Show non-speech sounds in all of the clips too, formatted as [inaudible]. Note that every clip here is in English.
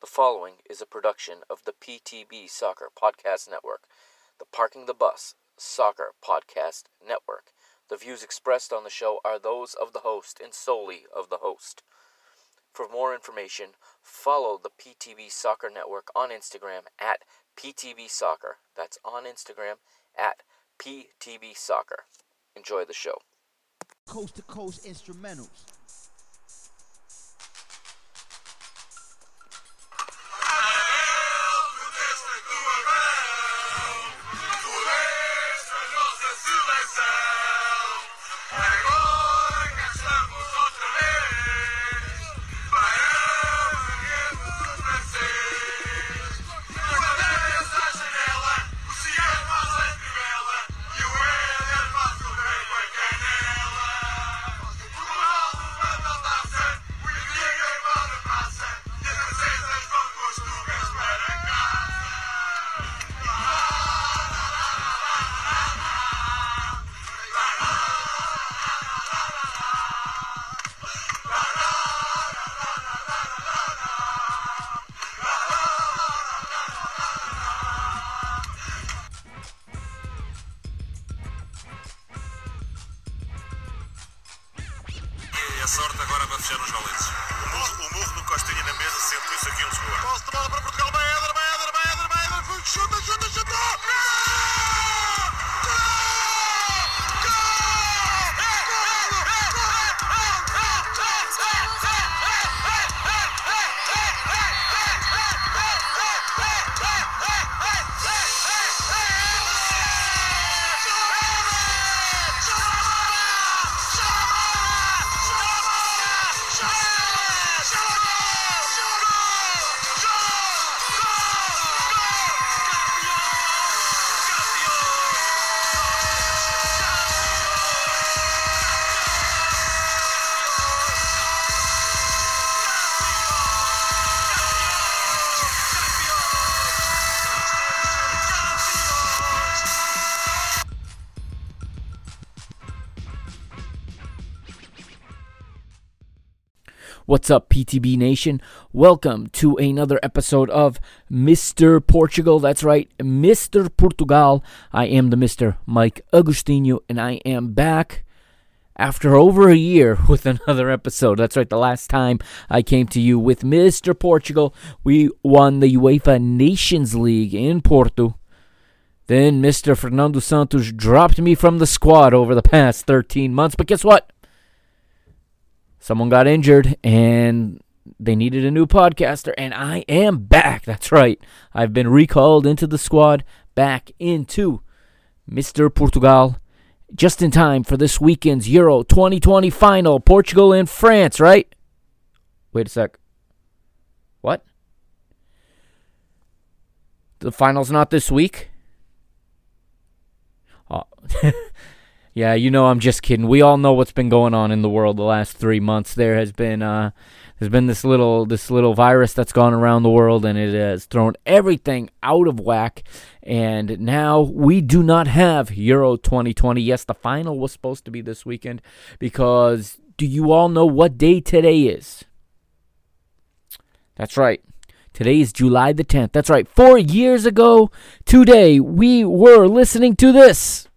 The following is a production of the PTB Soccer Podcast Network, the Parking the Bus Soccer Podcast Network. The views expressed on the show are those of the host and solely of the host. For more information, follow the PTB Soccer Network on Instagram at PTB Soccer. That's on Instagram at PTB Soccer. Enjoy the show. coast to coast instrumentals. What's up, PTB Nation? Welcome to another episode of Mr. Portugal. That's right, Mr. Portugal. I am the Mr. Mike Agostinho, and I am back after over a year [laughs] with another episode. That's right, the last time I came to you with Mr. Portugal, we won the UEFA Nations League in Porto. Then Mr. Fernando Santos dropped me from the squad over the past 13 months, but guess what? Someone got injured and they needed a new podcaster and I am back. That's right. I've been recalled into the squad back into Mr. Portugal just in time for this weekend's Euro 2020 final, Portugal and France, right? Wait a sec. What? The final's not this week? Oh. [laughs] Yeah, you know I'm just kidding. We all know what's been going on in the world the last three months. There has been uh, there's been this little this little virus that's gone around the world, and it has thrown everything out of whack. And now we do not have Euro 2020. Yes, the final was supposed to be this weekend because do you all know what day today is? That's right. Today is July the 10th. That's right. Four years ago today, we were listening to this.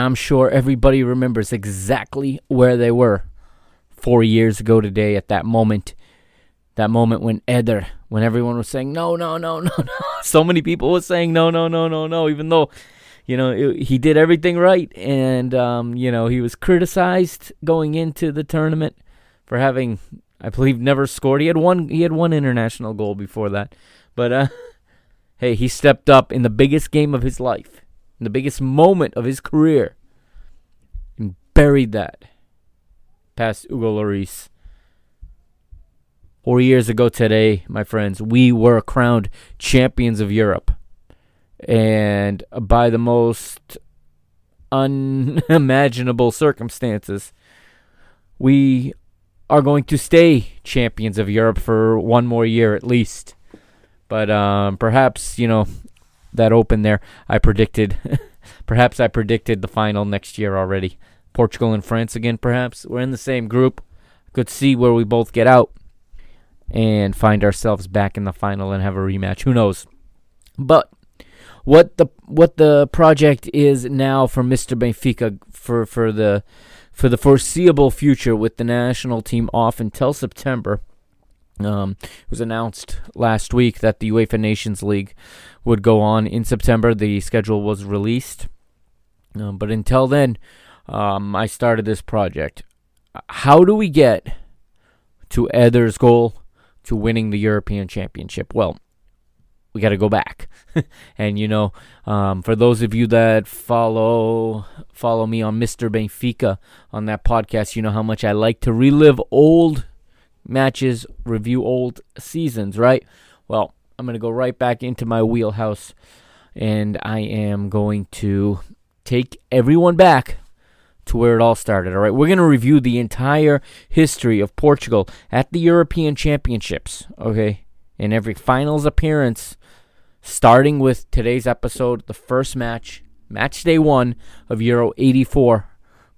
I'm sure everybody remembers exactly where they were four years ago today at that moment. That moment when Eder, when everyone was saying no, no, no, no, no. [laughs] So many people were saying no, no, no, no, no, even though, you know, it, he did everything right. And, um, you know, he was criticized going into the tournament for having I believe never scored. He had one he had one international goal before that. But uh [laughs] hey, he stepped up in the biggest game of his life, the biggest moment of his career, and buried that past Hugo Lloris. Four years ago today, my friends, we were crowned champions of Europe. And by the most unimaginable circumstances, we are going to stay champions of Europe for one more year at least. But um, perhaps, you know, that open there, I predicted, [laughs] perhaps I predicted the final next year already. Portugal and France again, perhaps. We're in the same group. Could see where we both get out and find ourselves back in the final and have a rematch. Who knows? But what the what the project is now for Mr. Benfica for for the for the foreseeable future with the national team off until September. Um, it was announced last week that the UEFA Nations League would go on in September. The schedule was released, um, but until then, um, I started this project. How do we get to Eder's goal to winning the European Championship? Well, we got to go back. [laughs] and you know, um, for those of you that follow follow me on Mr. Benfica on that podcast, you know how much I like to relive old matches, review old seasons, right? Well, I'm going to go right back into my wheelhouse and I am going to take everyone back to where it all started. All right, we're going to review the entire history of Portugal at the European Championships, okay? In every finals appearance starting with today's episode, the first match, match day 1 of Euro 84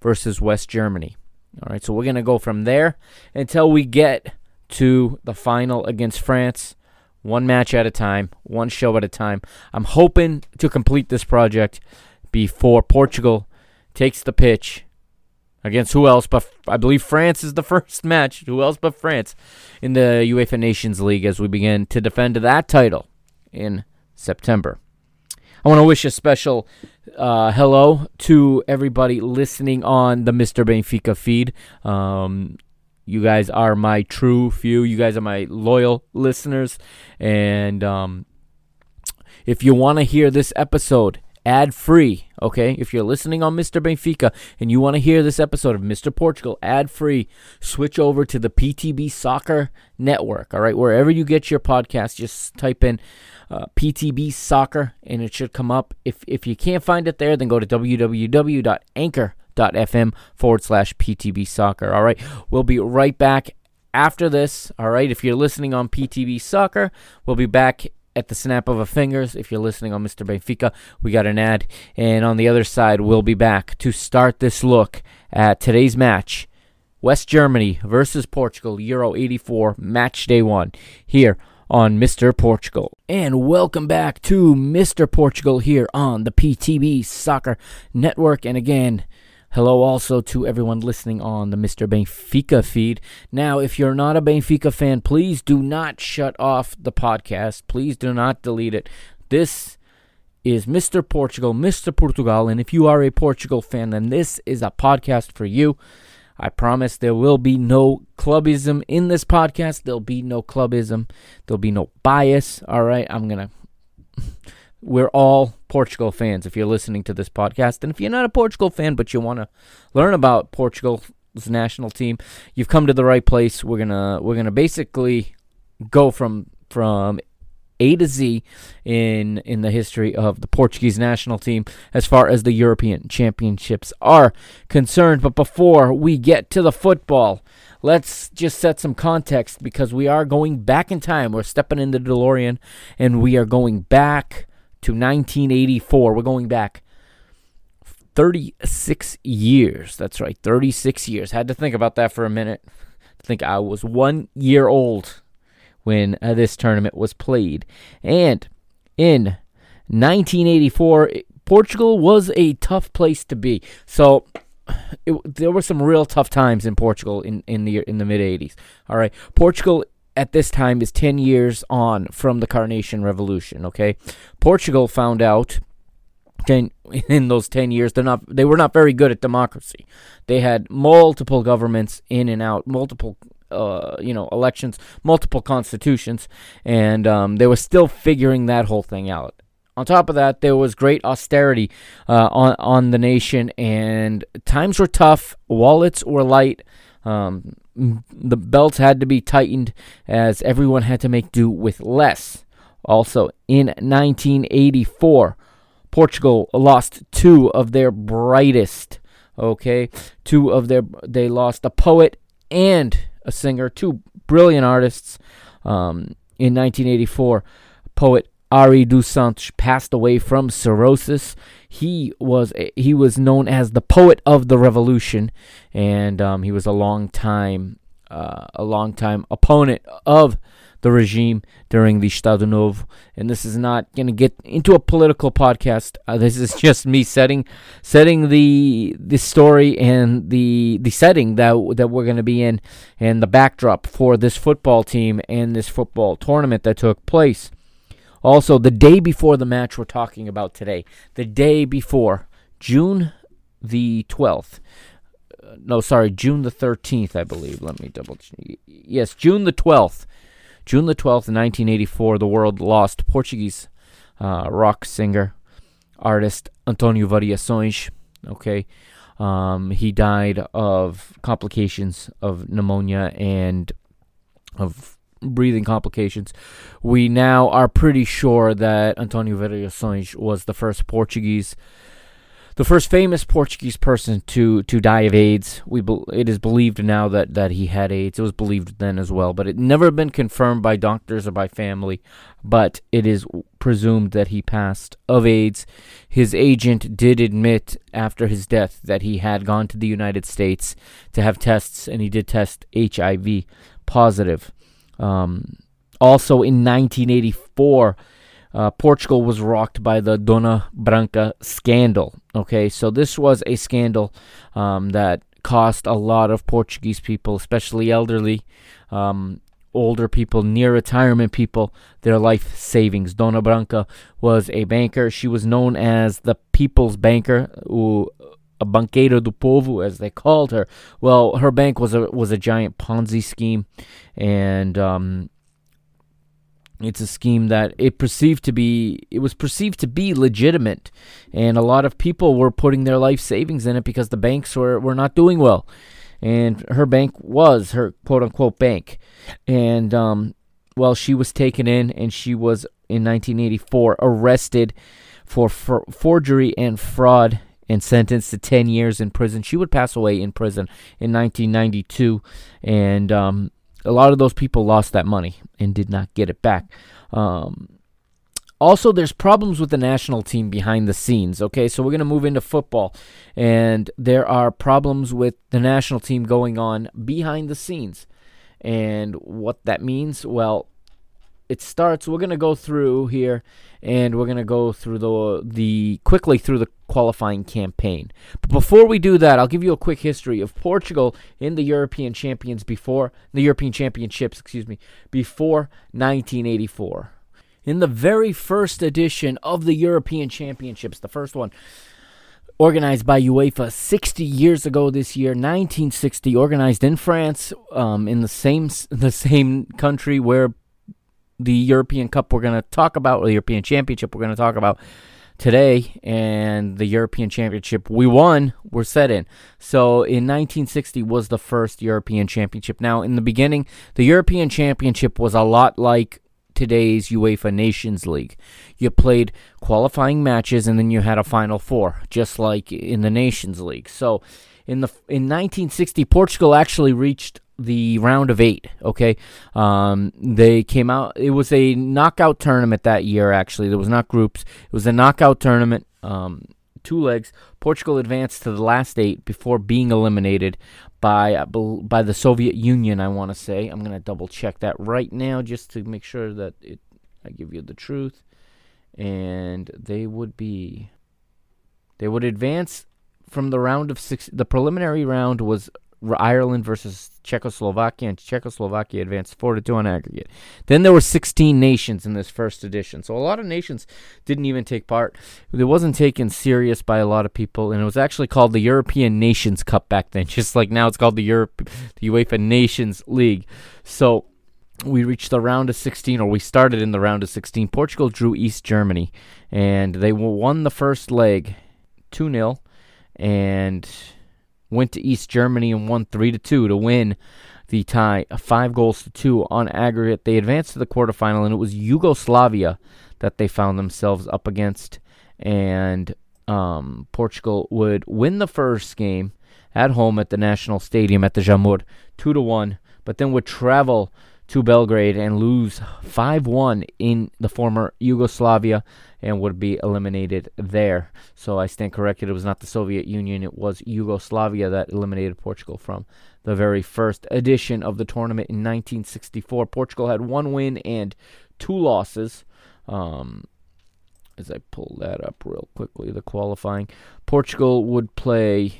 versus West Germany. All right, so we're going to go from there until we get to the final against France, one match at a time, one show at a time. I'm hoping to complete this project before Portugal takes the pitch against who else but I believe France is the [laughs] first match. Who else but France in the UEFA Nations League as we begin to defend that title in September. I want to wish a special uh, hello to everybody listening on the Mr. Benfica feed. Um, you guys are my true few. You guys are my loyal listeners. And um, if you want to hear this episode ad free, okay? If you're listening on Mr. Benfica and you want to hear this episode of Mr. Portugal ad free, switch over to the PTB Soccer Network, all right? Wherever you get your podcast, just type in uh, PTB Soccer, and it should come up. If if you can't find it there, then go to www.anchor.fm forward slash PTB Soccer. All right, we'll be right back after this. All right, if you're listening on PTB Soccer, we'll be back at the snap of a fingers. If you're listening on Mr. Benfica, we got an ad. And on the other side, we'll be back to start this look at today's match West Germany versus Portugal, Euro 84, match day one, here on Mr. Portugal. And welcome back to Mr. Portugal here on the PTB Soccer Network. And again, hello also to everyone listening on the Mr. Benfica feed. Now, if you're not a Benfica fan, please do not shut off the podcast. Please do not delete it. This is Mr. Portugal, Mr. Portugal. And if you are a Portugal fan, then this is a podcast for you. I promise there will be no clubism in this podcast. There'll be no clubism. There'll be no bias. All right. I'm going [laughs] to. We're all Portugal fans if you're listening to this podcast. And if you're not a Portugal fan, but you want to learn about Portugal's national team, you've come to the right place. We're to we're to basically go from from a to Z in in the history of the Portuguese national team as far as the European Championships are concerned. But before we get to the football, let's just set some context because we are going back in time. We're stepping into DeLorean and we are going back to 1984. We're going back 36 years. That's right, 36 years. Had to think about that for a minute. I think I was one year old when uh, this tournament was played. And in 1984, Portugal was a tough place to be. So it, there were some real tough times in Portugal in, in the in the mid 80s. All right, Portugal at this time is 10 years on from the Carnation Revolution. Okay, Portugal found out. Ten, [laughs] in those 10 years they're not they were not very good at democracy they had multiple governments in and out multiple uh, you know, elections, multiple constitutions, and um, they were still figuring that whole thing out. On top of that, there was great austerity uh, on on the nation, and times were tough. Wallets were light. Um, the belts had to be tightened as everyone had to make do with less. Also, in 1984, Portugal lost two of their brightest. Okay, two of their they lost a poet and a singer, two brilliant artists. Um, in 1984, poet Ari Santos passed away from cirrhosis. He was he was known as the poet of the revolution, and um, he was a long time uh, a long time opponent of the regime during the Estado Novo. And this is not going to get into a political podcast. Uh, this is [laughs] just me setting setting the the story and the the setting that that we're going to be in and the backdrop for this football team and this football tournament that took place. Also, the day before the match we're talking about today, the day before, June the 12th. Uh, no, sorry, June the 13th, I believe. Let me double check. Yes, June the 12th. June the 12th, 1984, the world lost Portuguese uh, rock singer, artist Antonio Variações. Okay. Um, he died of complications of pneumonia and of breathing complications. We now are pretty sure that Antonio Variações was the first Portuguese, the first famous Portuguese person to to die of AIDS. We be, it is believed now that that he had AIDS. It was believed then as well, but it never been confirmed by doctors or by family. But it is presumed that he passed of AIDS. His agent did admit after his death that he had gone to the United States to have tests, and he did test HIV positive. Um, also in 1984, uh, Portugal was rocked by the Dona Branca scandal. Okay, so this was a scandal um, that cost a lot of Portuguese people, especially elderly, um, older people, near retirement people, their life savings. Dona Branca was a banker. She was known as the People's Banker, a banqueira do povo, as they called her. Well, her bank was a was a giant Ponzi scheme, and um, it's a scheme that it perceived to be it was perceived to be legitimate, and a lot of people were putting their life savings in it because the banks were were not doing well, and her bank was her quote unquote bank, and um, well, she was taken in, and she was in 1984 arrested for for forgery and fraud and sentenced to 10 years in prison. She would pass away in prison in 1992, and um, a lot of those people lost that money and did not get it back. Um, also, there's problems with the national team behind the scenes. Okay, so we're going to move into football, and there are problems with the national team going on behind the scenes. And what that means, well, it starts. We're gonna go through here, and we're gonna go through the the quickly through the qualifying campaign. But before we do that, I'll give you a quick history of Portugal in the European Champions before the European Championships. Excuse me, before 1984. In the very first edition of the European Championships, the first one organized by UEFA 60 years ago this year, 1960, organized in France, um, in the same the same country where the European Cup we're going to talk about, or the European Championship we're going to talk about today, and the European Championship we won, we're set in. So in 1960 was the first European Championship. Now, in the beginning, the European Championship was a lot like today's UEFA Nations League. You played qualifying matches and then you had a final four, just like in the Nations League. So in the in 1960 Portugal actually reached the round of eight. Okay, um, they came out. It was a knockout tournament that year. Actually, there was not groups. It was a knockout tournament. Um, two legs. Portugal advanced to the last eight before being eliminated by by the Soviet Union. I want to say. I'm gonna double check that right now just to make sure that it. I give you the truth, and they would be. They would advance from the round of six. The preliminary round was Ireland versus Czechoslovakia, and Czechoslovakia advanced 4 to 2 on aggregate. Then there were 16 nations in this first edition. So a lot of nations didn't even take part. It wasn't taken serious by a lot of people, and it was actually called the European Nations Cup back then, [laughs] just like now it's called the Europe, the UEFA Nations League. So we reached the round of 16, or we started in the round of 16. Portugal drew East Germany, and they won the first leg 2 0, and went to East Germany and won 3 to 2 to win the tie, five goals to two on aggregate. They advanced to the quarterfinal, and it was Yugoslavia that they found themselves up against. And um, Portugal would win the first game at home at the National Stadium at the Jamor, two to one, but then would travel to Belgrade and lose 5 1 in the former Yugoslavia and would be eliminated there. So I stand corrected. It was not the Soviet Union, it was Yugoslavia that eliminated Portugal from the very first edition of the tournament in 1964. Portugal had one win and two losses. Um, as I pull that up real quickly, the qualifying, Portugal would play.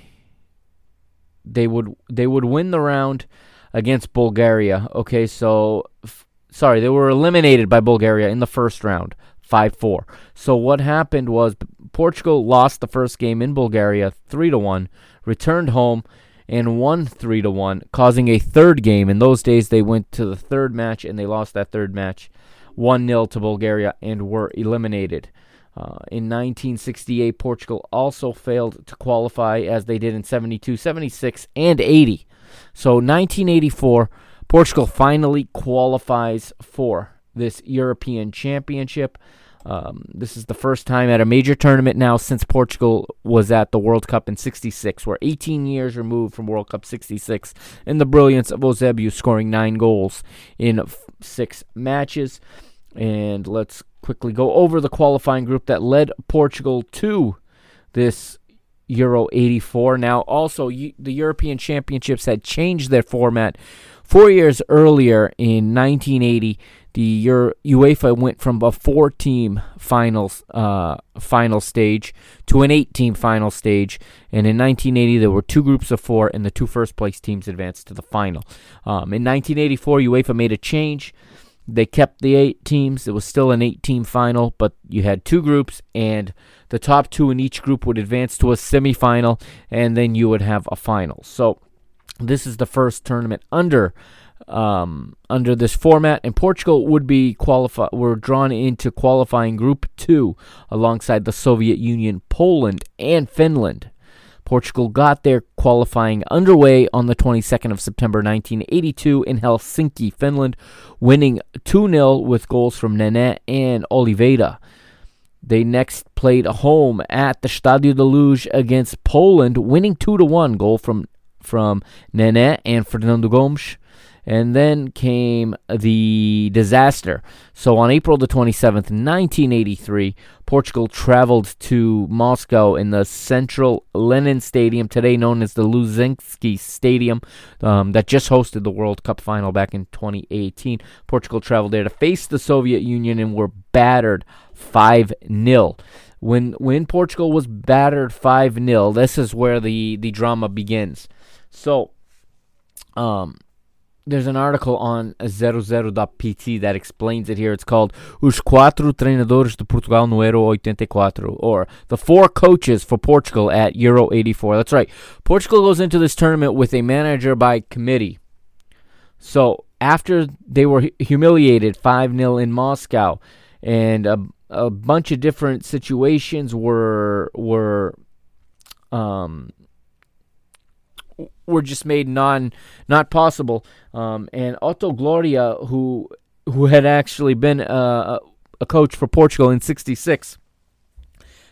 They would they would win the round against Bulgaria. Okay, so f- sorry, they were eliminated by Bulgaria in the first round, 5-4. So what happened was Portugal lost the first game in Bulgaria 3 to 1, returned home and won 3 to 1, causing a third game. In those days they went to the third match and they lost that third match 1-0 to Bulgaria and were eliminated. Uh, in 1968, Portugal also failed to qualify as they did in 72, 76, and 80. So 1984, Portugal finally qualifies for this European Championship. Um, this is the first time at a major tournament now since Portugal was at the World Cup in 66. We're 18 years removed from World Cup 66, and the brilliance of Eusebio scoring nine goals in f- six matches. And let's quickly go over the qualifying group that led Portugal to this Euro 84. Now, also, the European Championships had changed their format. Four years earlier, in 1980, the Euro- UEFA went from a four-team finals uh, final stage to an eight-team final stage, and in 1980 there were two groups of four, and the two first-place teams advanced to the final. Um, in 1984, UEFA made a change. They kept the eight teams. It was still an eight-team final, but you had two groups, and the top two in each group would advance to a semifinal, and then you would have a final. So this is the first tournament under um, under this format, and Portugal would be qualify were drawn into qualifying Group Two alongside the Soviet Union, Poland, and Finland. Portugal got their qualifying underway on the 22nd of September 1982 in Helsinki, Finland, winning 2 0 with goals from Nene and Oliveira. They next played home at the Stadio de Luz against Poland, winning 2 to 1 goal from from Nene and Fernando Gomes. And then came the disaster. So on April the 27th, 1983, Portugal traveled to Moscow in the Central Lenin Stadium, today known as the Luzhniki Stadium, um, that just hosted the World Cup final back in 2018. Portugal traveled there to face the Soviet Union and were battered 5 0 when when Portugal was battered 5-0 this is where the the drama begins so um there's an article on 00.pt that explains it here. It's called Os Quatro Treinadores de Portugal no Euro 84, or the four coaches for Portugal at Euro 84. That's right. Portugal goes into this tournament with a manager by committee. So after they were humiliated 5 0 in Moscow, and a, a bunch of different situations were were um, were just made non not possible. Um, and Otto Gloria, who who had actually been uh, a coach for Portugal in '66,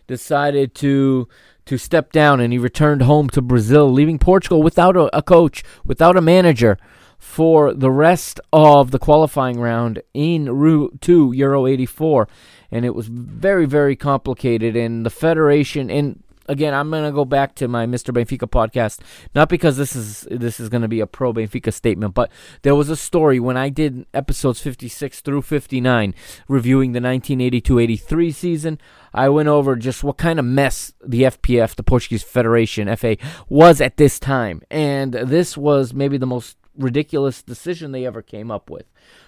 decided to to step down, and he returned home to Brazil, leaving Portugal without a, a coach, without a manager. For the rest of the qualifying round in route to Euro 84, and it was very, very complicated. And the federation, and again, I'm gonna go back to my Mr. Benfica podcast, not because this is this is gonna be a pro Benfica statement, but there was a story when I did episodes 56 through 59, reviewing the 1982-83 season. I went over just what kind of mess the FPF, the Portuguese Federation FA, was at this time, and this was maybe the most ridiculous decision they ever came up with.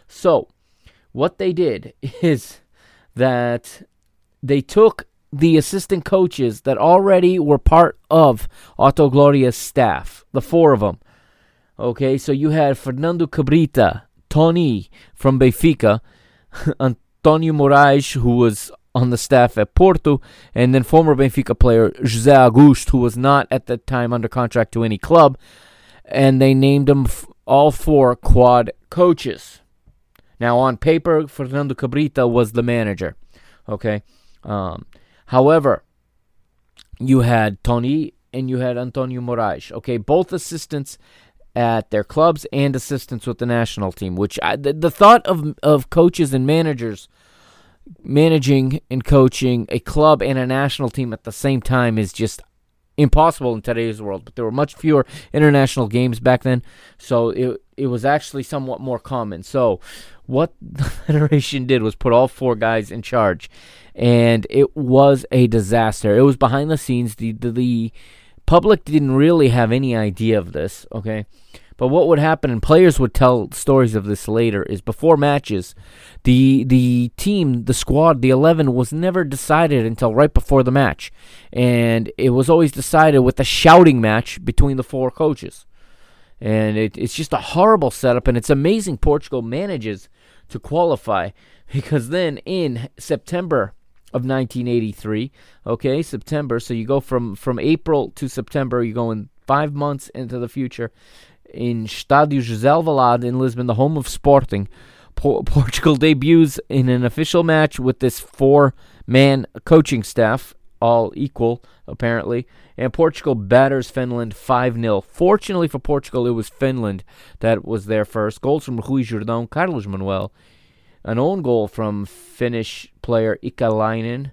So, what they did [laughs] is that they took the assistant coaches that already were part of Otto Gloria's staff, the four of them. Okay, so you had Fernando Cabrita, Tony from Benfica, [laughs] Antonio Moraes, who was on the staff at Porto, and then former Benfica player José Augusto, who was not at that time under contract to any club, and they named them all four quad coaches. Now, on paper, Fernando Cabrita was the manager. Okay. Um, however, you had Tony and you had Antonio Moraes. Okay, both assistants at their clubs and assistants with the national team. Which I, the, the thought of of coaches and managers managing and coaching a club and a national team at the same time is just impossible in today's world. But there were much fewer international games back then, so it it was actually somewhat more common. So what [laughs] the federation did was put all four guys in charge, and it was a disaster. It was behind the scenes. The the, the public didn't really have any idea of this. Okay. But what would happen, and players would tell stories of this later, is before matches, the the team, the squad, the eleven was never decided until right before the match, and it was always decided with a shouting match between the four coaches, and it, it's just a horrible setup, and it's amazing Portugal manages to qualify [laughs] because then in September of 1983, okay, September, so you go from from April to September, you go in five months into the future in Estádio José Alvalade in Lisbon, the home of Sporting. Po- [laughs] Portugal debuts in an official match with this four-man coaching staff, all equal apparently, and Portugal batters Finland 5-0. Fortunately for Portugal, it was Finland that was there first. Goals from Rui Jordão, Carlos Manuel, an own goal from Finnish player Ikalainen,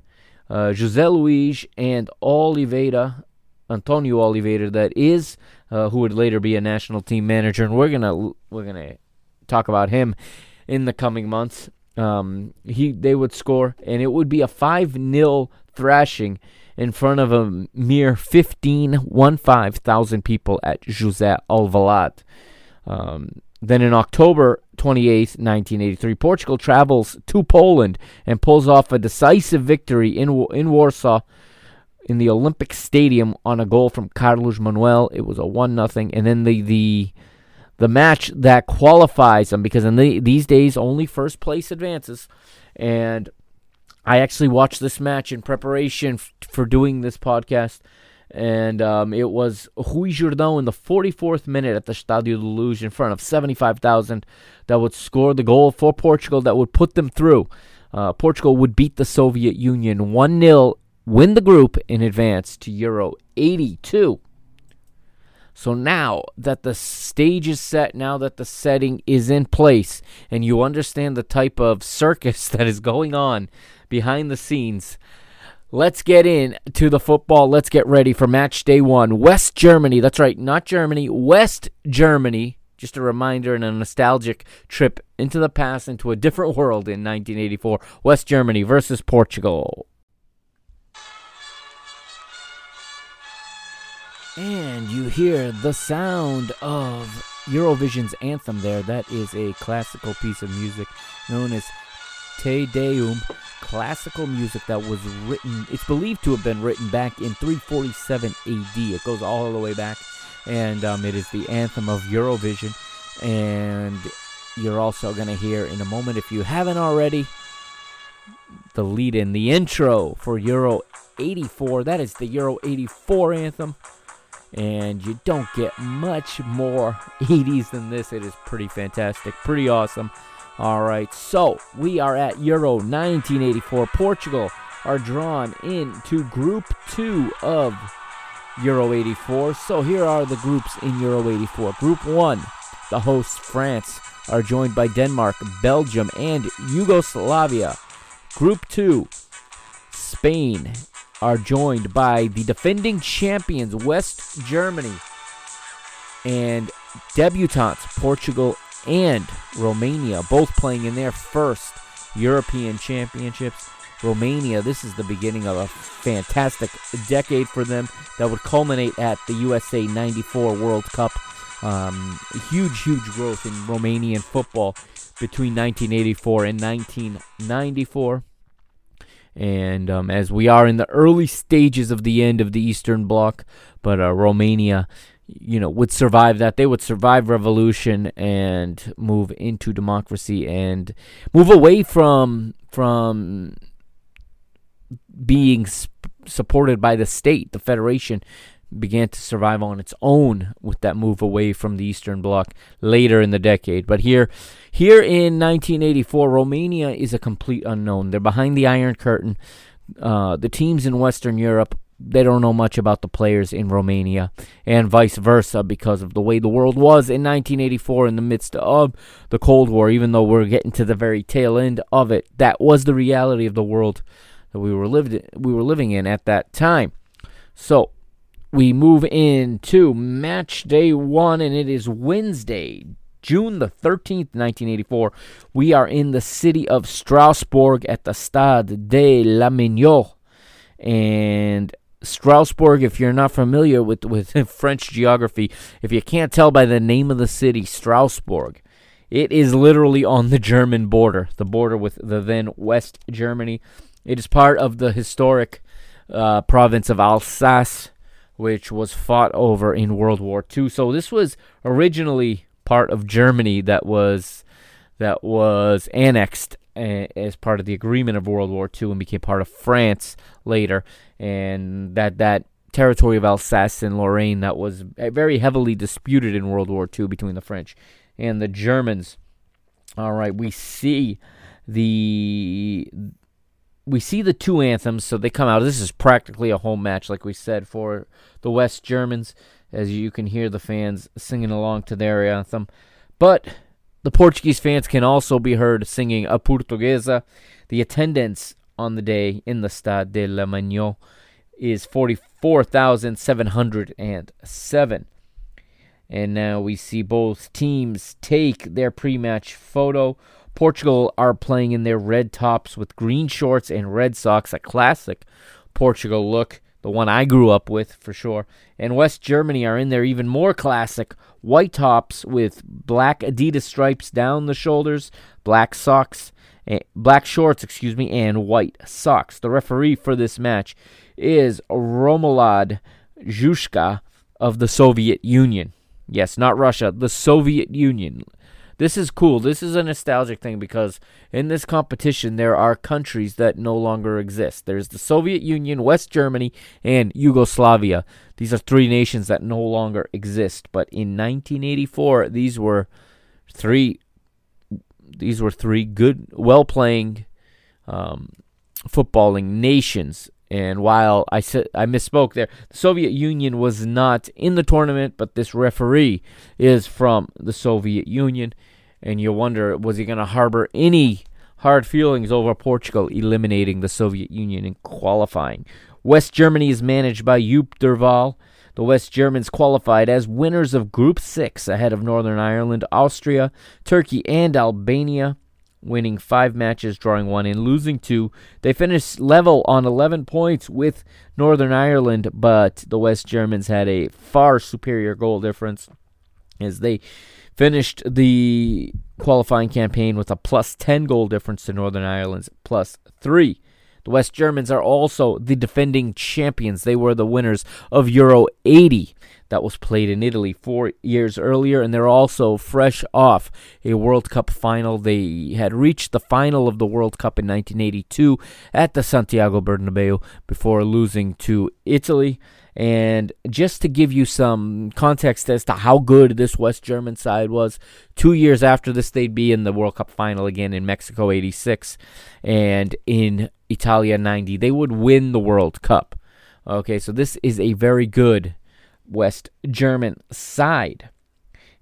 uh, José Luis, and Oliveira, Antonio Oliveira, that is uh, who would later be a national team manager, and we're gonna we're gonna talk about him in the coming months. Um, he they would score, and it would be a five 0 thrashing in front of a mere 15, 15,000 people at José Alvalade. Um, then in October 28th, 1983, Portugal travels to Poland and pulls off a decisive victory in in Warsaw in the Olympic Stadium on a goal from Carlos Manuel. It was a one nothing, and then the the the match that qualifies them because in the, these days only first place advances, and I actually watched this match in preparation f- for doing this podcast. And um, it was Rui Jordão in the 44th minute at the Stadio de Luz in front of 75,000 that would score the goal for Portugal that would put them through. Uh, Portugal would beat the Soviet Union 1 0 win the group in advance to Euro 82. So now that the stage is set, now that the setting is in place, and you understand the type of circus [laughs] that is going on behind the scenes, let's get in to the football. Let's get ready for match day one. West Germany, that's right, not Germany, West Germany. Just a reminder and a nostalgic trip into the past, into a different world in 1984. West Germany versus Portugal. And you hear the sound of Eurovision's anthem there. That is a classical piece of music known as Te Deum. Classical music that was written, it's believed to have been written back in 347 AD. It goes all the way back. And um, it is the anthem of Eurovision. And you're also going to hear in a moment, if you haven't already, the lead in, the intro for Euro 84. That is the Euro 84 anthem and you don't get much more [laughs] 80s than this. It is pretty fantastic, pretty awesome. All right, so we are at Euro 1984. Portugal are drawn into Group 2 of Euro 84. So here are the groups in Euro 84. Group 1, the hosts France are joined by Denmark, Belgium, and Yugoslavia. Group 2, Spain are joined by the defending champions, West Germany, and debutantes, Portugal and Romania, both playing in their first European Championships. Romania, this is the beginning of a fantastic decade for them that would culminate at the USA 94 World Cup. Um, huge, huge growth in Romanian football between 1984 and 1994. And um, as we are in the early stages of the end of the Eastern Bloc, but uh, Romania, you know, would survive that. They would survive revolution and move into democracy and move away from from being sp- supported by the state, the federation, began to survive on its own with that move away from the Eastern Bloc later in the decade. But here, here in 1984, Romania is a complete unknown. They're behind the Iron Curtain. Uh, the teams in Western Europe, they don't know much about the players in Romania, and vice versa, because of the way the world was in 1984 in the midst of the Cold War. Even though we're getting to the very tail end of it, that was the reality of the world that we were lived we were living in at that time. So we move into match day one, and it is Wednesday, June the 13th, 1984. We are in the city of Strasbourg at the Stade de la Meinau. And Strasbourg, if you're not familiar with, with [laughs] French geography, if you can't tell by the name of the city, Strasbourg, it is literally on the German border, the border with the then West Germany. It is part of the historic uh, province of Alsace which was fought over in World War II. So this was originally part of Germany that was that was annexed eh, as part of the agreement of World War II and became part of France later, and that that territory of Alsace and Lorraine that was eh, very heavily disputed in World War II between the French and the Germans. All right, we see the we see the two anthems, so they come out. This is practically a home match, like we said, for the West Germans, as you can hear the fans singing along to their anthem. But the Portuguese fans can also be heard singing a Portuguesa. The attendance on the day in the Stade de la Meinau is 44,707. And now we see both teams take their pre match photo. Portugal are playing in their red tops with green shorts and red socks, a classic Portugal look, the one I grew up with for sure. And West Germany are in their even more classic white tops with black Adidas stripes down the shoulders, black socks, eh, black shorts, excuse me, and white socks. The referee for this match is Romuald Zhushka of the Soviet Union. Yes, not Russia, the Soviet Union. This is cool. This is a nostalgic thing because in this competition there are countries that no longer exist. There's the Soviet Union, West Germany, and Yugoslavia. These are three nations that no longer exist. But in 1984, these were three. These were three good, well-playing, um, footballing nations and while I said I misspoke there, the Soviet Union was not in the tournament, but this referee is from the Soviet Union, and you wonder was he going to harbor any hard feelings over Portugal eliminating the Soviet Union in qualifying. West Germany is managed by Jupp Derwall. The West Germans qualified as winners of Group 6 ahead of Northern Ireland, Austria, Turkey, and Albania winning five matches, drawing one, and losing two. They finished level on 11 points with Northern Ireland, but the West Germans had a far superior goal difference as they finished the qualifying campaign with a plus 10 goal difference to Northern Ireland's plus 3. The West Germans are also the defending champions. They were the winners of Euro 80 that was played in Italy four years earlier, and they're also fresh off a World Cup final. They had reached the final of the World Cup in 1982 at the Santiago Bernabeu before losing to Italy. And just to give you some context as to how good this West German side was, two years after this, they'd be in the World Cup final again in Mexico 86 and in Italia 90. They would win the World Cup. Okay, so this is a very good West German side.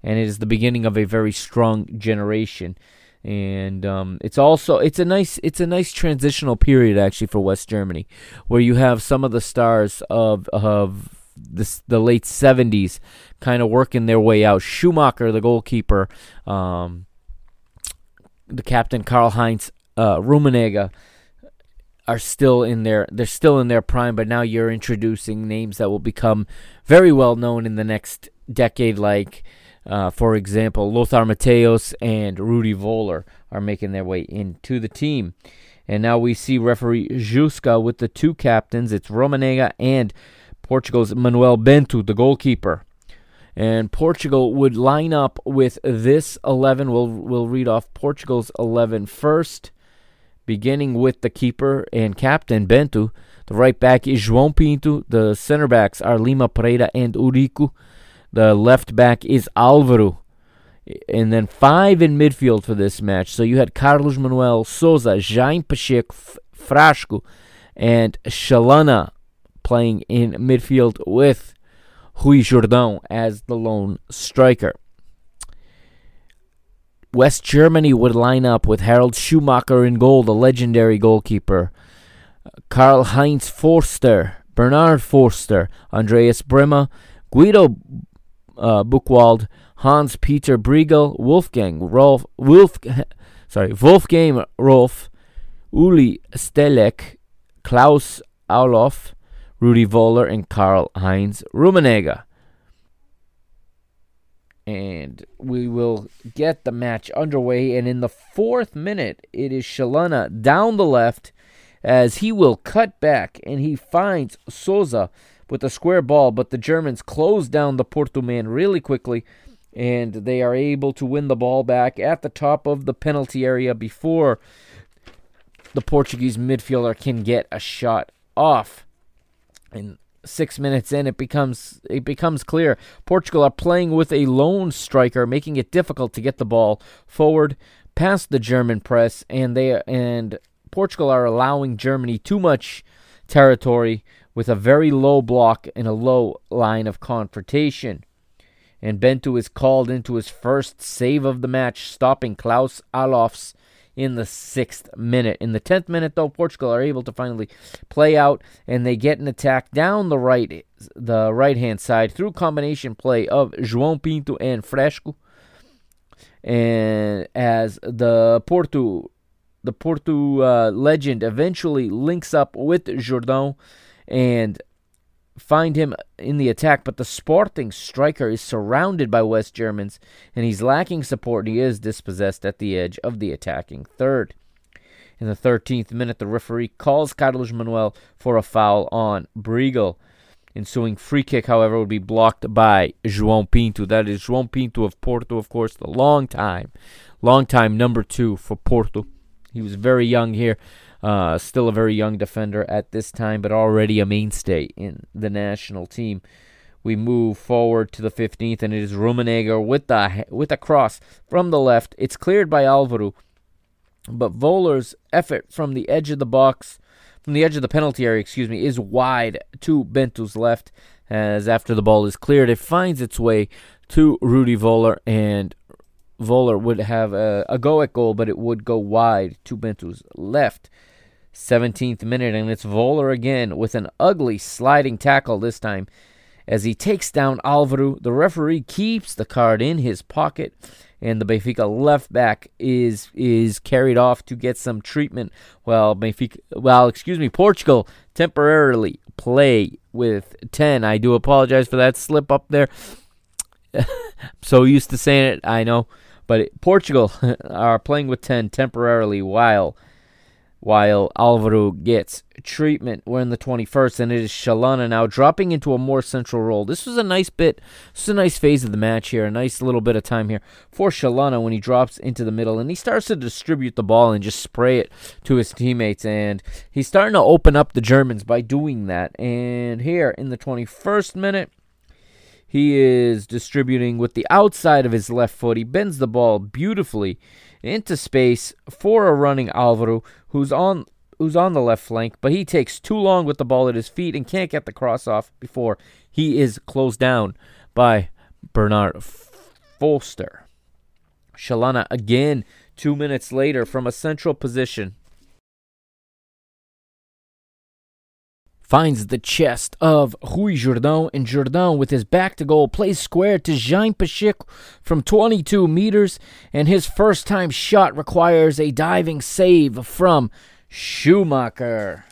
And it is the beginning of a very strong generation. and um, it's also it's a nice it's a nice transitional period actually for West Germany, where you have some of the stars of of this, the late '70s kind of working their way out. Schumacher, the goalkeeper, um, the captain Karl Heinz uh, Rummenigge are still in their they're still in their prime, but now you're introducing names that will become very well known in the next decade, like uh, for example, Lothar Matthäus and Rudi Voller are making their way into the team. And now we see referee Juska with the two captains. It's Rummenigge and Portugal's Manuel Bento, the goalkeeper. And Portugal would line up with this 11. We'll, we'll read off Portugal's 11 first, beginning with the keeper and captain, Bento. The right back is João Pinto. The center backs are Lima Pereira and Eurico. The left back is Alvaro. And then five in midfield for this match. So you had Carlos Manuel Sousa, Jaime Pacheco, Frasco, and Chalana playing in midfield with Rui Jordão as the lone striker. West Germany would line up with Harald Schumacher in goal, the legendary goalkeeper. Karl Heinz Forster, Bernhard Forster, Andreas Brehme, Guido uh, Buchwald, Hans Peter Briegel, Wolfgang Rolf, Wolf, [laughs] sorry, Wolfgang Rolf, Uli Stielike, Klaus Allofs, Rudi Voller, and Karl Heinz Rummenigge. And we will get the match underway. And in the fourth minute, it is Chalana down the left as he will cut back and he finds Sousa with a square ball, but the Germans close down the Porto man really quickly, and they are able to win the ball back at the top of the penalty area before the Portuguese midfielder can get a shot off. And six minutes in, it becomes it becomes clear Portugal are playing with a lone striker, making it difficult to get the ball forward past the German press, and they and Portugal are allowing Germany too much territory with a very low block and a low line of confrontation. And Bento is called into his first save of the match, stopping Klaus Allofs in the sixth minute. In the tenth minute, though, Portugal are able to finally play out, and they get an attack down the right, the right hand side through combination play of João Pinto and Frasco. And as the Porto, the Porto uh, legend eventually links up with Jordão and find him in the attack, but the Sporting striker is surrounded by West Germans and he's lacking support. He is dispossessed at the edge of the attacking third. In the 13th minute, the referee calls Carlos Manuel for a foul on Briegel. Ensuing free kick, however, would be blocked by João Pinto. That is João Pinto of Porto, of course, the long time, long time number two for Porto. He was very young here. Uh, still a very young defender at this time, but already a mainstay in the national team. We move forward to the 15th, and it is Rummenigge with the with a cross from the left. It's cleared by Alvaro, but Voller's effort from the edge of the box, from the edge of the penalty area, excuse me, is wide to Bento's left. As after the ball is cleared, it finds its way to Rudi Voller, and Voller would have a, a go at goal, but it would go wide to Bento's left. 17th minute, and it's Voller again with an ugly sliding tackle this time. As he takes down Alvaro, the referee keeps the card in his pocket, and the Benfica left back is is carried off to get some treatment. While Benfica, well, excuse me, Portugal temporarily play with 10. I do apologize for that slip up there. [laughs] so used to saying it, I know, but Portugal [laughs] are playing with 10 temporarily while while Alvaro gets treatment. We're in the 21st, and it is Chalana now dropping into a more central role. This was a nice bit, this is a nice phase of the match here, a nice little bit of time here for Chalana when he drops into the middle and he starts to distribute the ball and just spray it to his teammates. And he's starting to open up the Germans by doing that. And here in the 21st minute, he is distributing with the outside of his left foot. He bends the ball beautifully into space for a running Alvaro, who's on who's on the left flank, but he takes too long with the ball at his feet and can't get the cross off before he is closed down by Bernard Forster. Chalana again, two minutes later, from a central position. Finds the chest of Rui Jordão, and Jordão, with his back to goal, plays square to Jaime Pacheco from 22 meters, and his first time shot requires a diving save from Schumacher.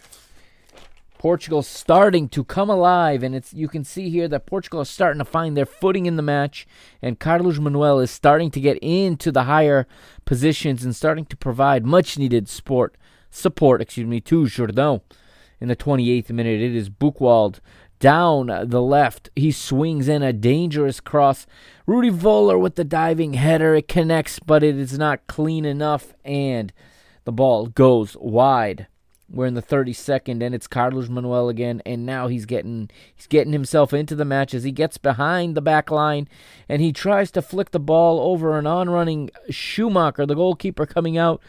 Portugal starting to come alive, and it's you can see here that Portugal is starting to find their footing in the match, and Carlos Manuel is starting to get into the higher positions and starting to provide much needed sport support, excuse me, to Jordão. In the 28th minute, it is Buchwald down the left. He swings in a dangerous cross. Rudy Voller with the diving header. It connects, but it is not clean enough, and the ball goes wide. We're in the 32nd, and it's Carlos Manuel again, and now he's getting he's getting himself into the match as he gets behind the back line, and he tries to flick the ball over an on-running Schumacher, the goalkeeper, coming out.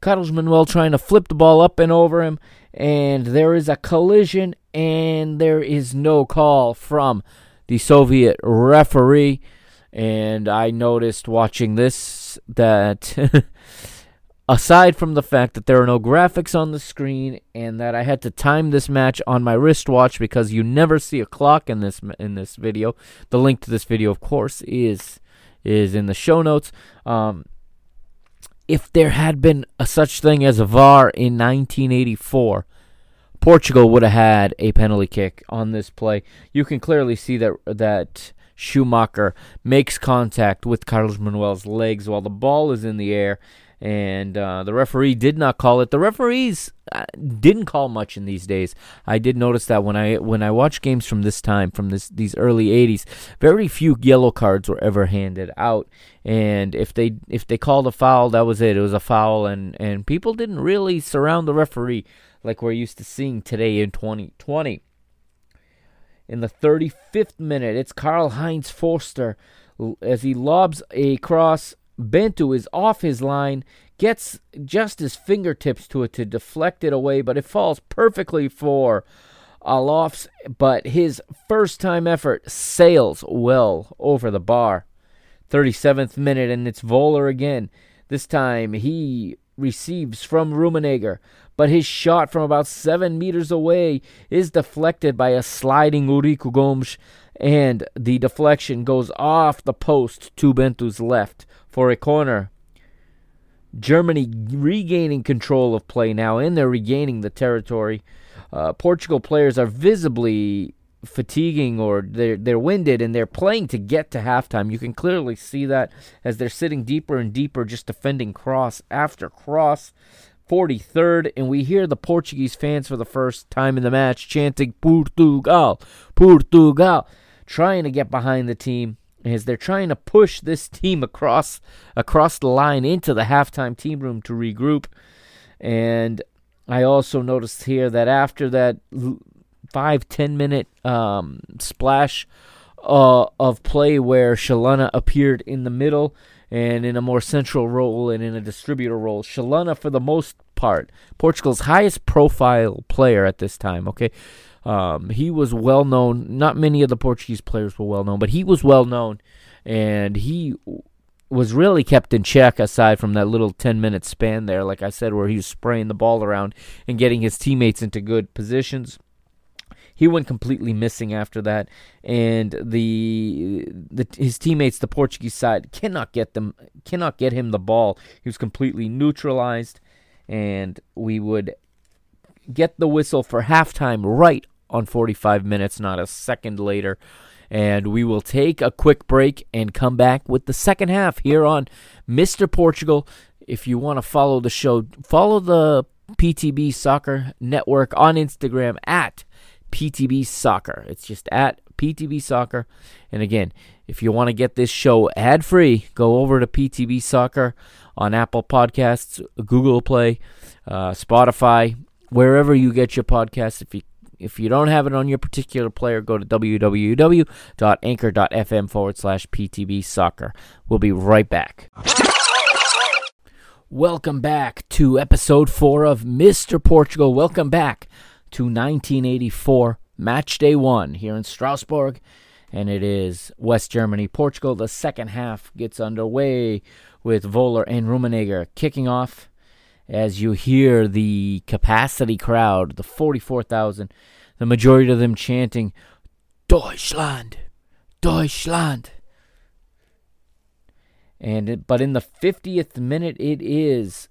Carlos Manuel trying to flip the ball up and over him, and there is a collision, and there is no call from the Soviet referee. And I noticed watching this that. [laughs] aside from the fact that there are no graphics on the screen and that I had to time this match on my wristwatch because you never see a clock in this in this video. The link to this video, of course, is is in the show notes. Um, if there had been a such thing as a VAR in 1984, Portugal would have had a penalty kick on this play. You can clearly see that that Schumacher makes contact with Carlos Manuel's legs while the ball is in the air and uh, the referee did not call it. The referees uh, didn't call much in these days. I did notice that when I when I watch games from this time, from this these early '80s, very few yellow cards were ever handed out. And if they if they called a foul, that was it. It was a foul, and and people didn't really surround the referee like we're used to seeing today in 2020. In the 35th minute, it's Karl Heinz Forster as he lobs a cross Bento is off his line, gets just his fingertips to it to deflect it away, but it falls perfectly for Allofs. But his first time effort sails well over the bar. 37th minute, and it's Voller again. This time he receives from Rummenigge, but his shot from about seven meters away is deflected by a sliding Eurico Gomes, and the deflection goes off the post to Bento's left for a corner. Germany regaining control of play now, and they're regaining the territory. Uh, Portugal players are visibly fatiguing or they're they're winded and they're playing to get to halftime. You can clearly see that as they're sitting deeper and deeper, just defending cross after cross. 43rd, and we hear the Portuguese fans for the first time in the match chanting Portugal, Portugal, trying to get behind the team as they're trying to push this team across across the line into the halftime team room to regroup. And I also noticed here that after that five ten minute um, splash uh, of play where Chalana appeared in the middle and in a more central role and in a distributor role, Chalana for the most part, Portugal's highest profile player at this time. Okay, um, he was well known. Not many of the Portuguese players were well known, but he was well known, and he was really kept in check aside from that little 10 minute span there, like I said, where he was spraying the ball around and getting his teammates into good positions. He went completely missing after that, and the, the his teammates, the Portuguese side, cannot get them, cannot get him the ball. He was completely neutralized, and we would get the whistle for halftime right on 45 minutes, not a second later. And we will take a quick break and come back with the second half here on Mr. Portugal. If you want to follow the show, follow the PTB Soccer Network on Instagram at PTB Soccer. It's just at PTB Soccer. And again, if you want to get this show ad free, go over to PTB Soccer on Apple Podcasts, Google Play, uh, Spotify, wherever you get your podcasts. If you if you don't have it on your particular player, go to www.anchor.fm forward slash PTB soccer. We'll be right back. Welcome back to episode four of Mr. Portugal. Welcome back to 1984 match day one here in Strasbourg. and it is West Germany, Portugal. The second half gets underway with Voller and Rummenigge kicking off. As you hear the capacity crowd, the 44,000, the majority of them chanting, Deutschland, Deutschland. And it, but in the 50th minute, it is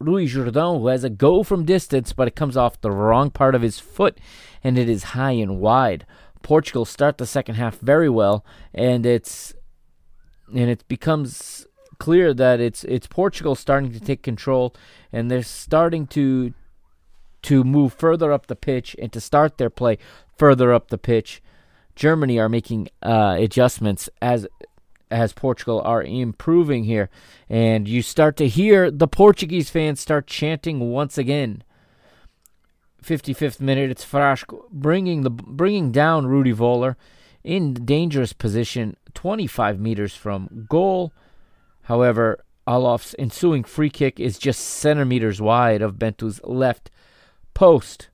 Rui Jordão who has a go from distance, but it comes off the wrong part of his foot, and it is high and wide. Portugal start the second half very well, and it's and it becomes clear that it's it's Portugal starting to take control, and they're starting to to move further up the pitch and to start their play further up the pitch. Germany are making uh, adjustments as as Portugal are improving here, and you start to hear the Portuguese fans start chanting once again. 55th minute, it's Frasco bringing the bringing down Rudy Voller in dangerous position, 25 meters from goal. However, Allofs' ensuing free kick is just centimeters wide of Bento's left post.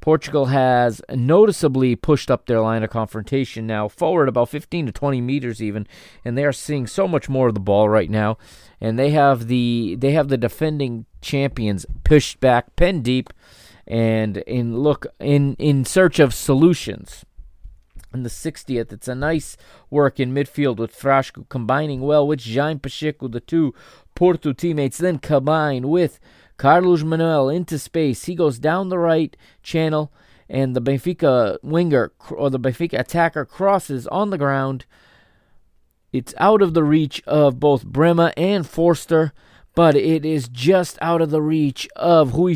Portugal has noticeably pushed up their line of confrontation now, forward about 15 to 20 meters even, and they are seeing so much more of the ball right now. And they have the they have the defending champions pushed back, pen deep, and in look in in search of solutions. In the 60th, it's a nice work in midfield with Frasco combining well with Jaime Pacheco, the two Porto teammates, then combine with Carlos Manuel into space. He goes down the right channel, and the Benfica winger or the Benfica attacker crosses on the ground. It's out of the reach of both Brehme and Forster, but it is just out of the reach of Rui.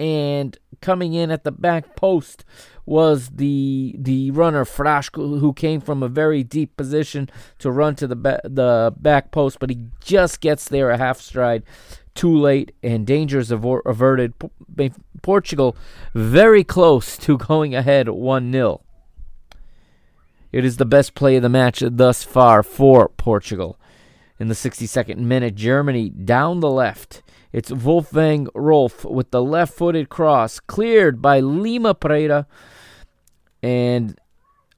And coming in at the back post was the the runner Frasco, who came from a very deep position to run to the ba- the back post, but he just gets there a half stride too late, and dangers averted. Portugal very close to [laughs] going ahead 1 0. It is the best play of the match thus far for Portugal. In the 62nd minute, Germany down the left. It's Wolfgang Rolf with the left footed cross, cleared by Lima Pereira. And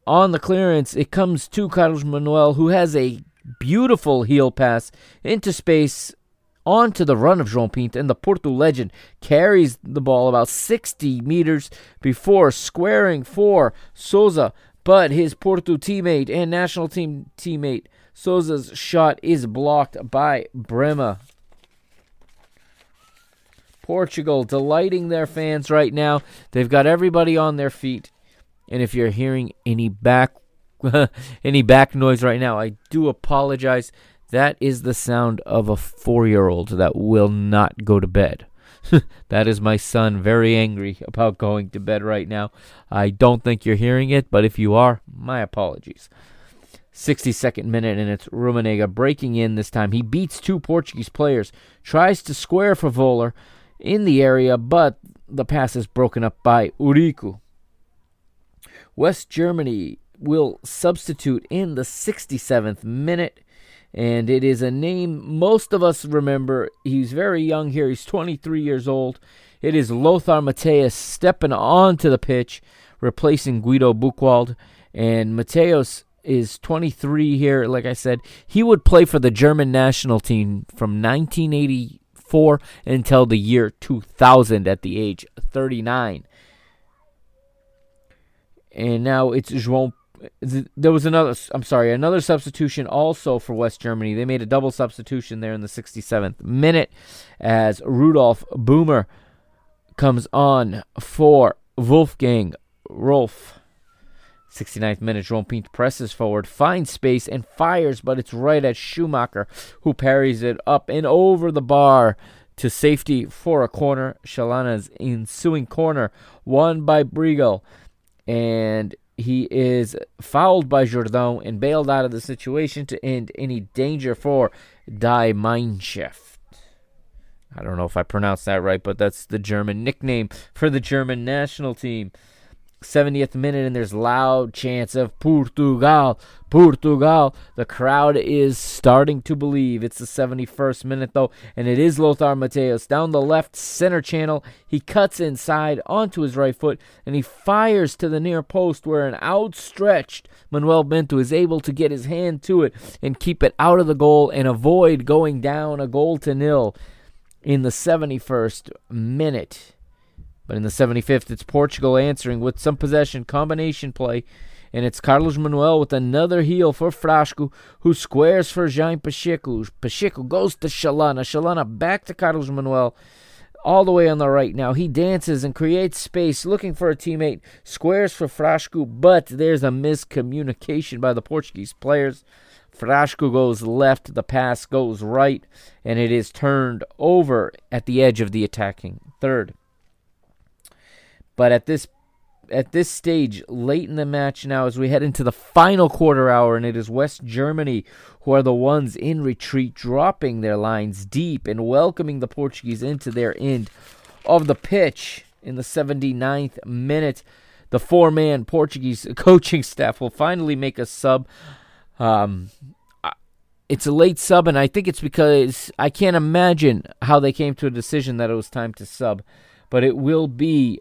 on the clearance, it comes to Carlos Manuel, who has a beautiful heel pass into space onto the run of João Pinto, and the Porto legend carries the ball about 60 meters before squaring for Sousa. But his Porto teammate and national team teammate Sousa's shot is blocked by Brehme. Portugal delighting their fans right now. They've got everybody on their feet. And if you're hearing any back [laughs] any back noise right now, I do apologize. That is the sound of a four year old that will not go to bed. [laughs] that is my son very angry about going to bed right now. I don't think you're hearing it, but if you are, my apologies. 62nd minute, and it's Rummenigge breaking in this time. He beats two Portuguese players, tries to square for Voller in the area, but the pass is broken up by Eurico. West Germany will substitute in the 67th minute and it is a name most of us remember. He's very young here. He's 23 years old. It is Lothar Matthäus stepping onto the pitch, replacing Guido Buchwald. And Matthäus is 23 here. Like I said, he would play for the German national team from 1984 until the year 2000 at the age 39. And now it's João there was another I'm sorry, another substitution also for West Germany. They made a double substitution there in the 67th minute as Rudolf Bommer comes on for Wolfgang Rolf. 69th minute, João Pinto presses forward, finds space, and fires, but it's right at Schumacher, who parries it up and over the bar to safety for a corner. Chalana's ensuing corner, won by Briegel. And he is fouled by Jordão and bailed out of the situation to end any danger for Die Mindschaft. I don't know if I pronounced that right, but that's the German nickname for the German national team. 70th minute, and there's loud chants of Portugal, Portugal. The crowd is starting to believe. It's the 71st minute, though, and it is Lothar Matthäus down the left center channel. He cuts inside onto his right foot, and he fires to the near post where an outstretched Manuel Bento is able to get his hand to it and keep it out of the goal and avoid going down a goal to nil in the 71st minute. But in the 75th, it's Portugal answering with some possession combination play. And it's Carlos Manuel with another heel for Frasco, who squares for Jaime Pacheco. Pacheco goes to Chalana. Chalana back to Carlos Manuel all the way on the right now. He dances and creates space, looking for a teammate. Squares for Frasco, but there's a miscommunication by the Portuguese players. Frasco goes left, the pass goes right, and it is turned over at the edge of the attacking third. But at this at this stage, late in the match now, as we head into the final quarter hour, and it is West Germany who are the ones in retreat, dropping their lines deep and welcoming the Portuguese into their end of the pitch in the 79th minute. The four man Portuguese [laughs] coaching staff will finally make a sub. Um, it's a late sub, and I think it's because I can't imagine how they came to a decision that it was time to sub. But it will be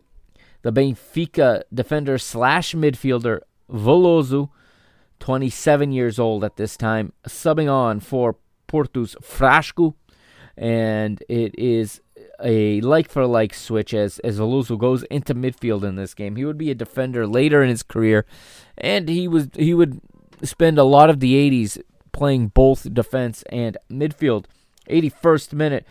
the Benfica defender slash midfielder Veloso, 27 years old at this time, subbing on for Porto's Frasco, and it is a like for like switch as as Veloso goes into midfield in this game. He would be a defender later in his career, and he was he would spend a lot of the 80s playing both defense and midfield. 81st minute,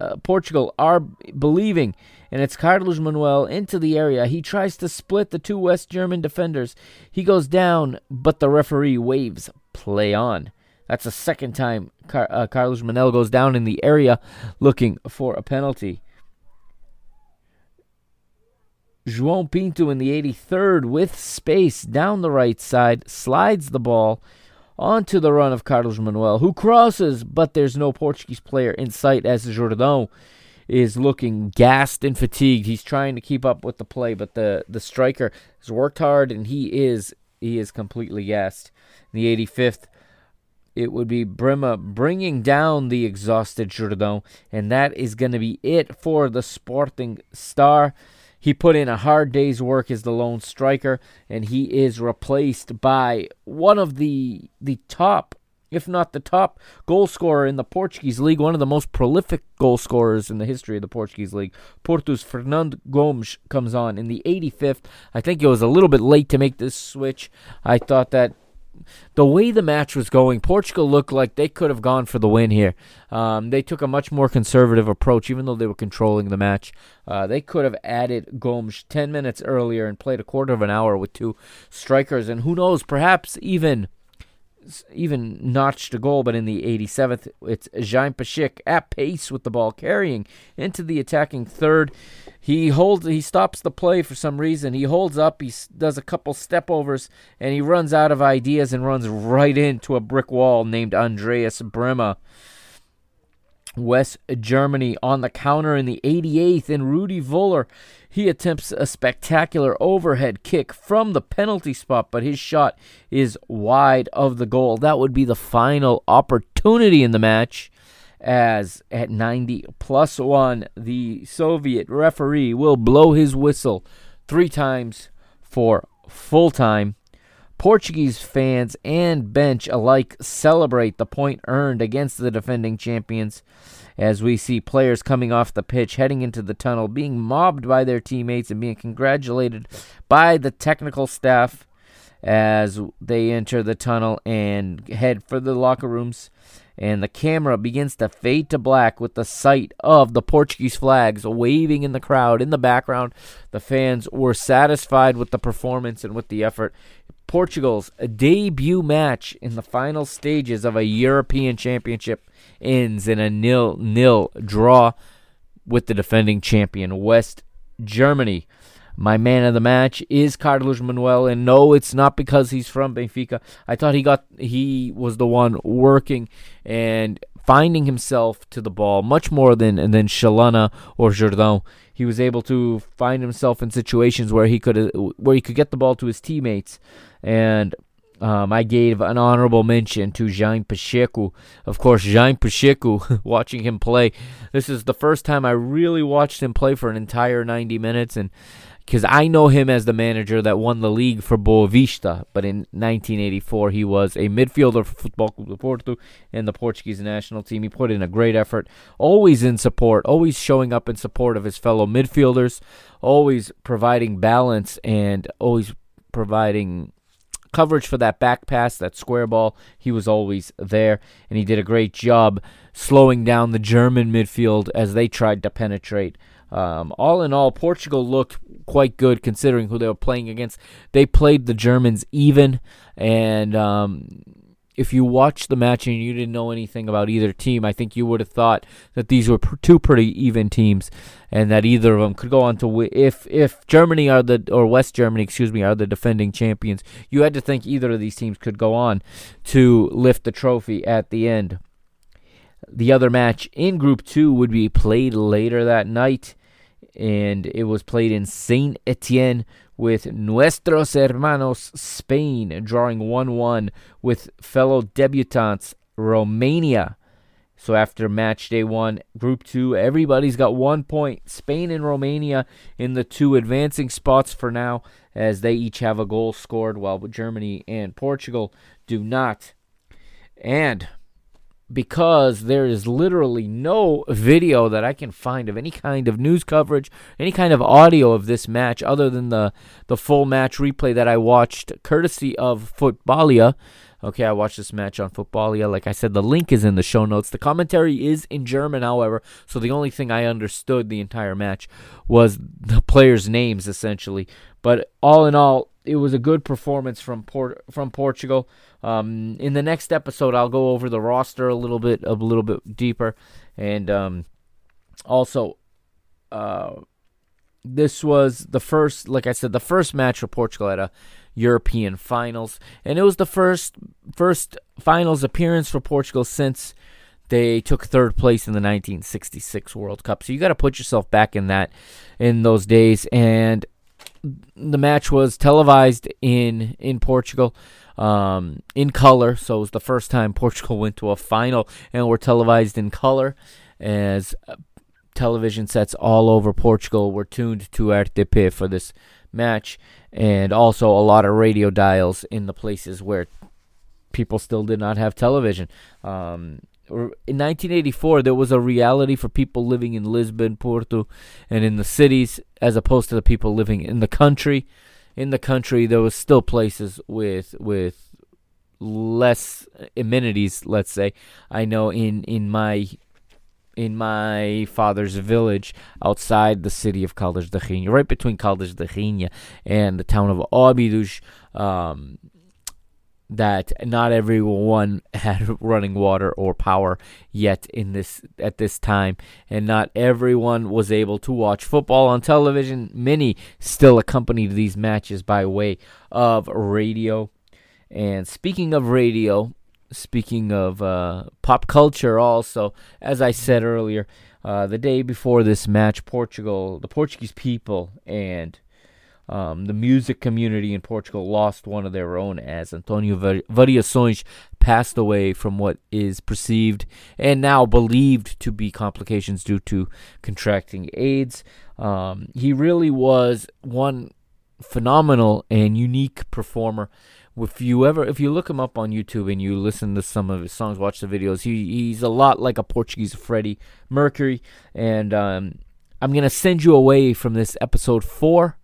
uh, Portugal are believing and it's Carlos Manuel into the area. He tries to split the two West German defenders. He goes down, but the referee waves play on. That's the second time Car- uh, Carlos Manuel goes down in the area looking for a penalty. João Pinto in the 83rd with space down the right side slides the ball onto the run of Carlos Manuel, who crosses, but there's no Portuguese player in sight as Jordão is looking gassed and fatigued. He's trying to keep up with the play, but the the striker has worked hard and he is he is completely gassed. In the 85th, it would be Brehme bringing down the exhausted Jordão, and that is going to be it for the Sporting star. He put in a hard day's work as the lone striker, and he is replaced by one of the the top if not the top goal scorer in the Portuguese league, one of the most prolific goal scorers in the history of the Portuguese league. Porto's Fernando Gomes comes on in the 85th. I think it was a little bit late to make this switch. I thought that the way the match was going, Portugal looked like they could have gone for the win here. Um, they took a much more conservative approach, even though they were controlling the match. Uh, they could have added Gomes 10 minutes earlier and played a quarter of an hour with two strikers, and who knows, perhaps even even notched a goal, but in the 87th, it's Jaime Pacheco at pace with the ball, carrying into the attacking third. He holds, he stops the play for some reason. He holds up, he does a couple step overs, and he runs out of ideas and runs right into a brick wall named Andreas Brehme. West Germany on the counter in the 88th, and Rudy Voller he attempts a spectacular overhead kick from the penalty spot, but his shot is wide of the goal. That would be the final opportunity in the match. As at 90 plus one, the Soviet referee will blow his whistle three times for full time. Portuguese fans and bench alike celebrate the point earned against the defending champions as we see players coming off the pitch, heading into the tunnel, being mobbed by their teammates, and being congratulated by the technical staff as they enter the tunnel and head for the locker rooms. And the camera begins to fade to black with the sight of the Portuguese flags waving in the crowd in the background. The fans were satisfied with the performance and with the effort. Portugal's debut match in the final stages of a European Championship ends in a nil nil draw with the defending champion West Germany. My man of the match is Carlos Manuel, and no, it's not because he's from Benfica. I thought he got he was the one working and finding himself to the ball much more than than Chalana or Jordão. He was able to find himself in situations where he could where he could get the ball to his teammates, and um, I gave an honorable mention to Jaime Pacheco. Of course, Jaime Pacheco, [laughs] watching him play, this is the first time I really watched him play for an entire 90 minutes, and because I know him as the manager that won the league for Boavista, but in 1984 he was a midfielder for Futebol Clube do Porto and the Portuguese national team. He put in a great effort, always in support, always showing up in support of his fellow midfielders, always providing balance and always providing coverage for that back pass, that square ball. He was always there, and he did a great job slowing down the German midfield as they tried to penetrate. Um, all in all, Portugal looked quite good considering who they were playing against. They played the Germans even, and um, if you watched the match and you didn't know anything about either team, I think you would have thought that these were two pretty even teams, and that either of them could go on to win. If if Germany are the or West Germany, excuse me, are the defending champions, you had to think either of these teams could go on to lift the trophy at the end. The other match in Group 2 would be played later that night, and it was played in Saint Etienne with Nuestros Hermanos Spain drawing 1 1 with fellow debutants Romania. So after match day one, group two, everybody's got one point. Spain and Romania in the two advancing spots for now, as they each have a goal scored, while Germany and Portugal do not. And because there is literally no video that I can find of any kind of news coverage, any kind of audio of this match other than the the full match replay that I watched courtesy of Footballia. Okay, I watched this match on Footballia. Like I said, the link is in the show notes. The commentary is in German, however, so the only thing I understood the entire match was the players' names essentially. But all in all, it was a good performance from Port- from Portugal. Um, in the next episode, I'll go over the roster a little bit, a little bit deeper, and um, also, uh, this was the first, like I said, the first match for Portugal at a European finals, and it was the first first finals appearance for Portugal since they took third place in the 1966 World Cup. So you got to put yourself back in that in those days, and the match was televised in in Portugal um, in color. So it was the first time Portugal [laughs] went to a final and were televised in color as uh, television sets all over Portugal were tuned to RTP for this match and also a lot of radio dials in the places where people still did not have television. Um, in 1984, there was a reality for people living in Lisbon, Porto, and in the cities, as opposed to the people living in the country. In the country, there was still places with with less amenities. Let's say, I know in in my in my father's village outside the city of Caldas da Rainha, right between Caldas da Rainha and the town of Óbidos. Um, that not everyone [laughs] had running water or power yet in this at this time. And not everyone was able to watch football on television. Many still accompanied these matches by way of radio. And speaking of radio speaking of uh, pop culture also as i said earlier uh, the day before this match portugal the portuguese people and um, the music community in Portugal lost one of their own as Antonio Variações passed away from what is perceived and now believed to be complications due to contracting AIDS. Um, he really was one phenomenal and unique performer. If you ever, if you look him up on YouTube and you listen to some of his songs, watch the videos, he he's a lot like a Portuguese Freddie Mercury. And um, I'm gonna send you away from this episode four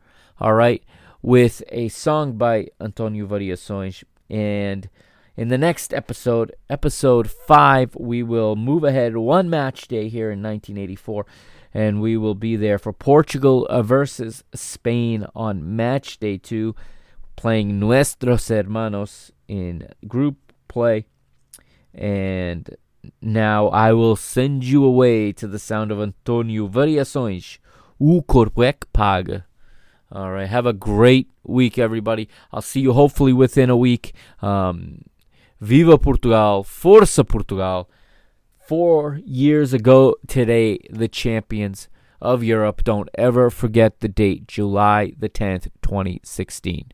all right, with a song by Antonio Variações. And in the next episode, episode 5, we will move ahead one match day here in 1984. And we will be there for Portugal versus Spain on match day 2, playing Nuestros Hermanos in group play. And now I will send you away to the sound of Antonio Variações. O corpo é que paga. All right. Have a great week, everybody. I'll see you hopefully within a week. Um, Viva Portugal. Força Portugal. Four years ago today, the champions of Europe. Don't ever forget the date, July the 10th, 2016.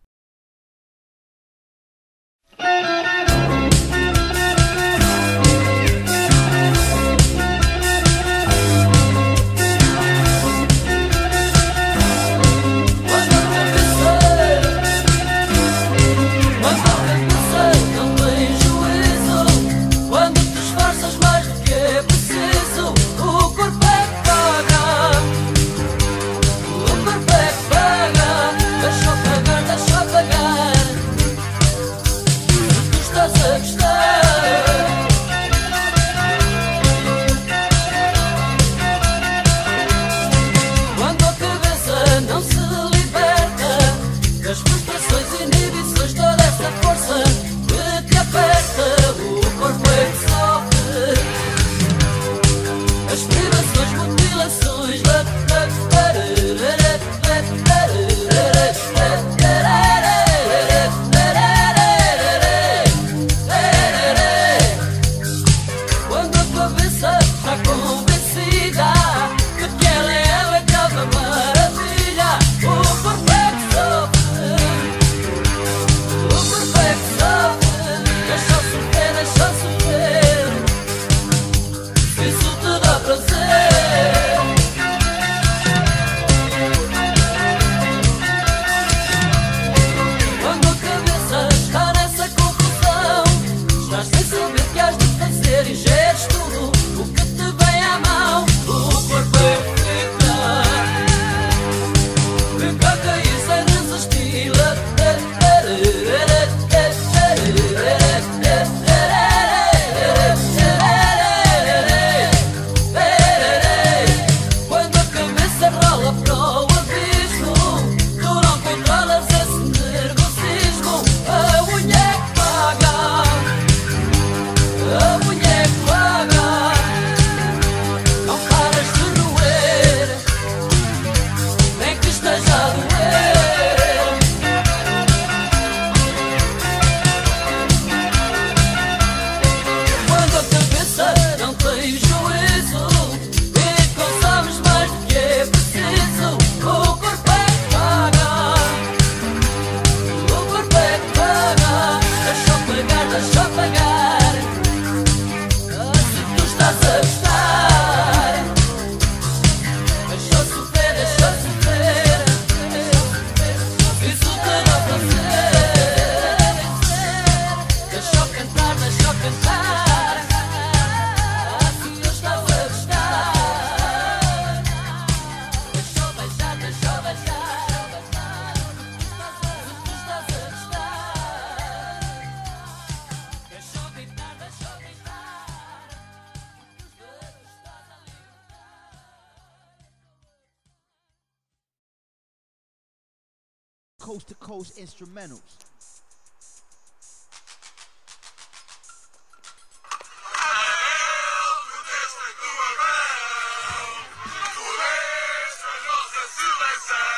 fazer tudo o que te vem à mão, o corpo é instrumentals. Listen!